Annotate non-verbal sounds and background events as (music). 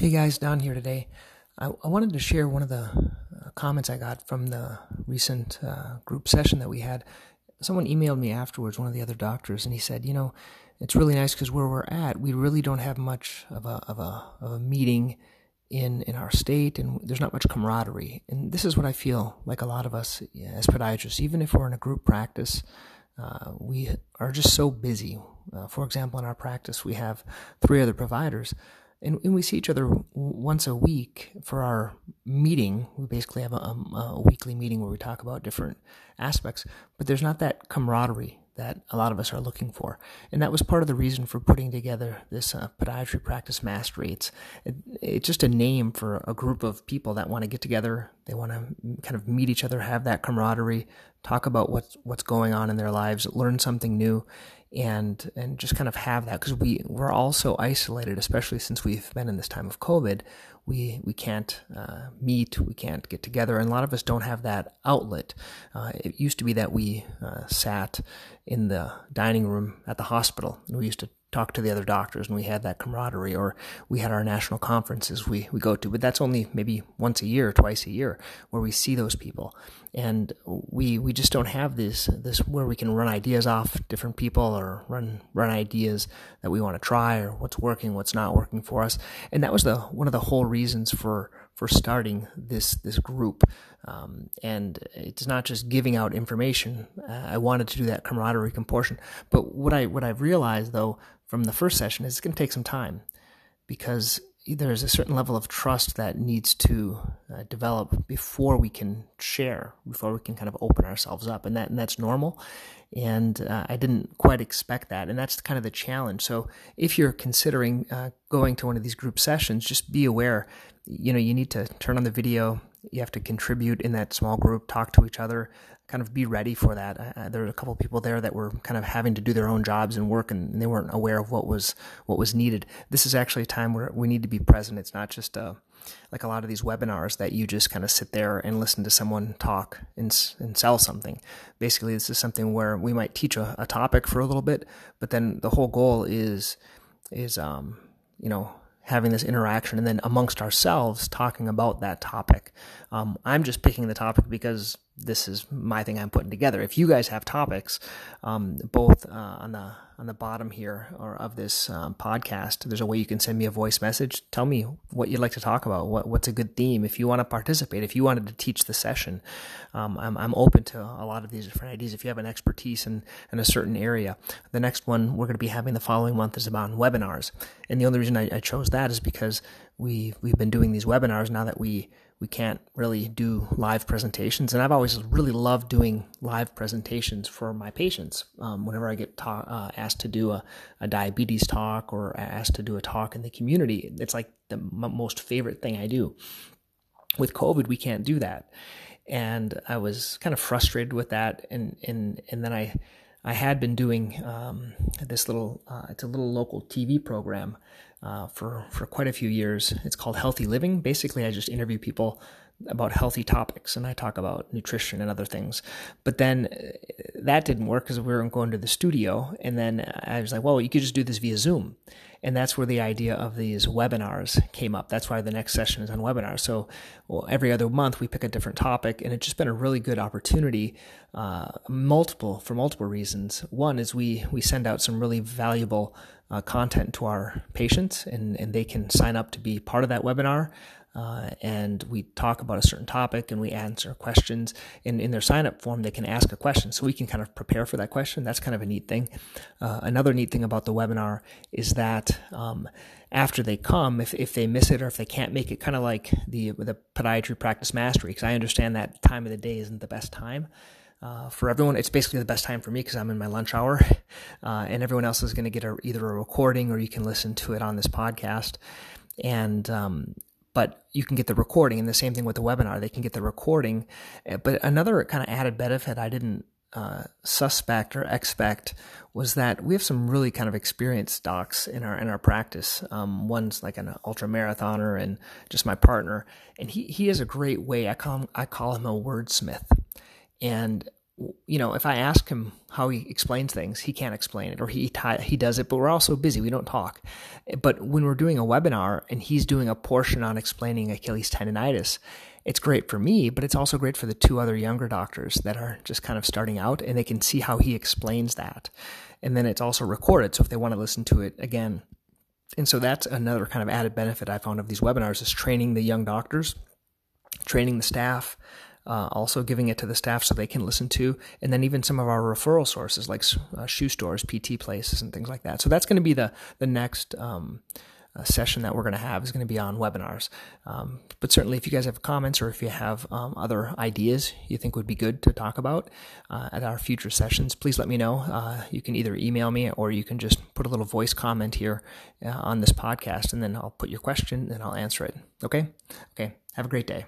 Hey guys, Don here today. I, I wanted to share one of the uh, comments I got from the recent uh, group session that we had. Someone emailed me afterwards, one of the other doctors, and he said, You know, it's really nice because where we're at, we really don't have much of a, of a, of a meeting in, in our state, and there's not much camaraderie. And this is what I feel like a lot of us as podiatrists, even if we're in a group practice, uh, we are just so busy. Uh, for example, in our practice, we have three other providers and, and we see each other once a week for our meeting. We basically have a, a, weekly meeting where we talk about different aspects, but there's not that camaraderie that a lot of us are looking for. And that was part of the reason for putting together this uh, podiatry practice mastery. It's, it, it's just a name for a group of people that want to get together. They want to kind of meet each other, have that camaraderie, talk about what's, what's going on in their lives, learn something new and and just kind of have that because we we're all so isolated, especially since we've been in this time of COVID. We we can't uh, meet, we can't get together, and a lot of us don't have that outlet. Uh, it used to be that we uh, sat in the dining room at the hospital, and we used to talk to the other doctors and we had that camaraderie or we had our national conferences we, we go to but that's only maybe once a year twice a year where we see those people and we we just don't have this this where we can run ideas off different people or run run ideas that we want to try or what's working what's not working for us and that was the one of the whole reasons for for starting this this group. Um, and it's not just giving out information. Uh, I wanted to do that camaraderie comportion. But what I what I've realized though from the first session is it's going to take some time because there's a certain level of trust that needs to uh, develop before we can share, before we can kind of open ourselves up, and that and that's normal. And uh, I didn't quite expect that, and that's kind of the challenge. So if you're considering uh, going to one of these group sessions, just be aware. You know, you need to turn on the video. You have to contribute in that small group, talk to each other, kind of be ready for that. Uh, there were a couple people there that were kind of having to do their own jobs and work, and they weren't aware of what was what was needed. This is actually a time where we need to be present. It's not just uh, like a lot of these webinars that you just kind of sit there and listen to someone talk and, and sell something. Basically, this is something where we might teach a, a topic for a little bit, but then the whole goal is is um, you know having this interaction and then amongst ourselves talking about that topic. Um, I'm just picking the topic because this is my thing I'm putting together. If you guys have topics, um, both uh, on the on the bottom here or of this um, podcast, there's a way you can send me a voice message. Tell me what you'd like to talk about. What what's a good theme? If you want to participate, if you wanted to teach the session, um, I'm I'm open to a lot of these different ideas. If you have an expertise in in a certain area, the next one we're going to be having the following month is about webinars. And the only reason I, I chose that is because we we've been doing these webinars now that we we can't really do live presentations. And I've always really loved doing live presentations for my patients. Um, whenever I get uh, asked to do a, a, diabetes talk or asked to do a talk in the community, it's like the m- most favorite thing I do. With COVID, we can't do that. And I was kind of frustrated with that. And, and, and then I, I had been doing um, this little, uh, it's a little local TV program uh, for for quite a few years. It's called Healthy Living. Basically, I just interview people about healthy topics and I talk about nutrition and other things. But then uh, that didn't work because we weren't going to the studio. And then I was like, well, you could just do this via Zoom. And that's where the idea of these webinars came up. That's why the next session is on webinars. So well, every other month we pick a different topic, and it's just been a really good opportunity, uh, multiple for multiple reasons. One is we we send out some really valuable uh, content to our patients, and and they can sign up to be part of that webinar. Uh, and we talk about a certain topic and we answer questions. In, in their sign up form, they can ask a question so we can kind of prepare for that question. That's kind of a neat thing. Uh, another neat thing about the webinar is that um, after they come, if, if they miss it or if they can't make it, kind of like the, the podiatry practice mastery, because I understand that time of the day isn't the best time. Uh, for everyone. It's basically the best time for me because I'm in my lunch hour, (laughs) uh, and everyone else is going to get a, either a recording or you can listen to it on this podcast. And um, but you can get the recording. And the same thing with the webinar, they can get the recording. Eh, but another kind of added benefit I didn't uh, suspect or expect was that we have some really kind of experienced docs in our in our practice. Um, one's like an ultra marathoner and just my partner, and he he has a great way. I call him I call him a wordsmith, and you know, if I ask him how he explains things, he can't explain it, or he he does it, but we're all so busy we don't talk. But when we're doing a webinar and he's doing a portion on explaining Achilles tendonitis, it's great for me, but it's also great for the two other younger doctors that are just kind of starting out, and they can see how he explains that. And then it's also recorded, so if they want to listen to it again, and so that's another kind of added benefit I found of these webinars is training the young doctors, training the staff, uh, also giving it to the staff so they can listen to, and then even some of our referral sources like uh, shoe stores, PT places, and things like that. So that's going to be the the next. Um, uh, session that we're going to have is going to be on webinars. Um, but certainly, if you guys have comments or if you have um, other ideas you think would be good to talk about uh, at our future sessions, please let me know. Uh, you can either email me or you can just put a little voice comment here uh, on this podcast, and then I'll put your question and I'll answer it. Okay? Okay. Have a great day.